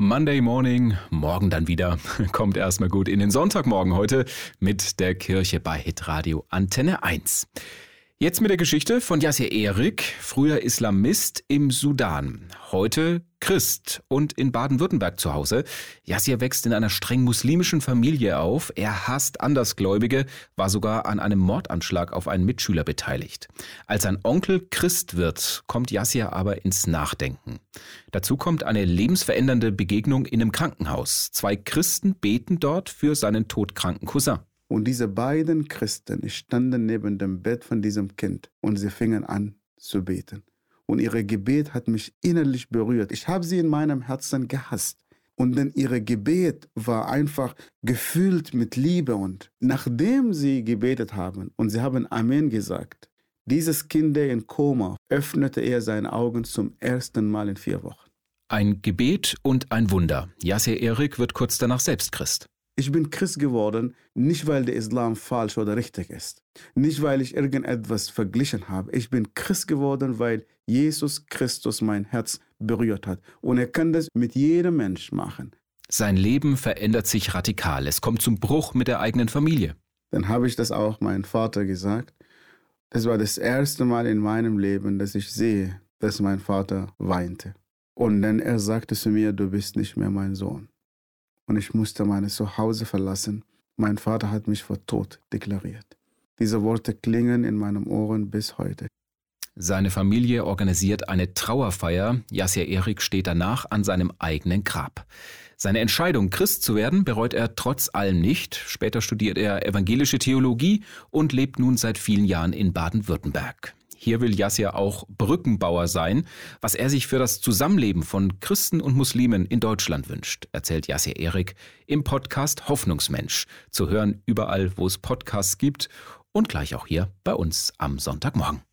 Monday Morning, morgen dann wieder. Kommt erstmal gut in den Sonntagmorgen heute mit der Kirche bei Hitradio Antenne 1. Jetzt mit der Geschichte von Yasser Erik, früher Islamist im Sudan, heute Christ und in Baden-Württemberg zu Hause. Yasser wächst in einer streng muslimischen Familie auf. Er hasst Andersgläubige, war sogar an einem Mordanschlag auf einen Mitschüler beteiligt. Als sein Onkel Christ wird, kommt Yasser aber ins Nachdenken. Dazu kommt eine lebensverändernde Begegnung in einem Krankenhaus. Zwei Christen beten dort für seinen todkranken Cousin. Und diese beiden Christen standen neben dem Bett von diesem Kind und sie fingen an zu beten. Und ihr Gebet hat mich innerlich berührt. Ich habe sie in meinem Herzen gehasst. Und denn ihre Gebet war einfach gefüllt mit Liebe. Und nachdem sie gebetet haben und sie haben Amen gesagt, dieses Kind, der in Koma, öffnete er seine Augen zum ersten Mal in vier Wochen. Ein Gebet und ein Wunder. Yasser Erik wird kurz danach selbst Christ. Ich bin Christ geworden, nicht weil der Islam falsch oder richtig ist, nicht weil ich irgendetwas verglichen habe. Ich bin Christ geworden, weil Jesus Christus mein Herz berührt hat. Und er kann das mit jedem Mensch machen. Sein Leben verändert sich radikal. Es kommt zum Bruch mit der eigenen Familie. Dann habe ich das auch meinem Vater gesagt. Das war das erste Mal in meinem Leben, dass ich sehe, dass mein Vater weinte. Und dann er sagte zu mir, du bist nicht mehr mein Sohn und ich musste mein Zuhause verlassen. Mein Vater hat mich vor Tod deklariert. Diese Worte klingen in meinen Ohren bis heute. Seine Familie organisiert eine Trauerfeier. Yasser Erik steht danach an seinem eigenen Grab. Seine Entscheidung, Christ zu werden, bereut er trotz allem nicht. Später studiert er evangelische Theologie und lebt nun seit vielen Jahren in Baden-Württemberg. Hier will Yasser auch Brückenbauer sein, was er sich für das Zusammenleben von Christen und Muslimen in Deutschland wünscht, erzählt Yasser Erik im Podcast Hoffnungsmensch. Zu hören überall, wo es Podcasts gibt und gleich auch hier bei uns am Sonntagmorgen.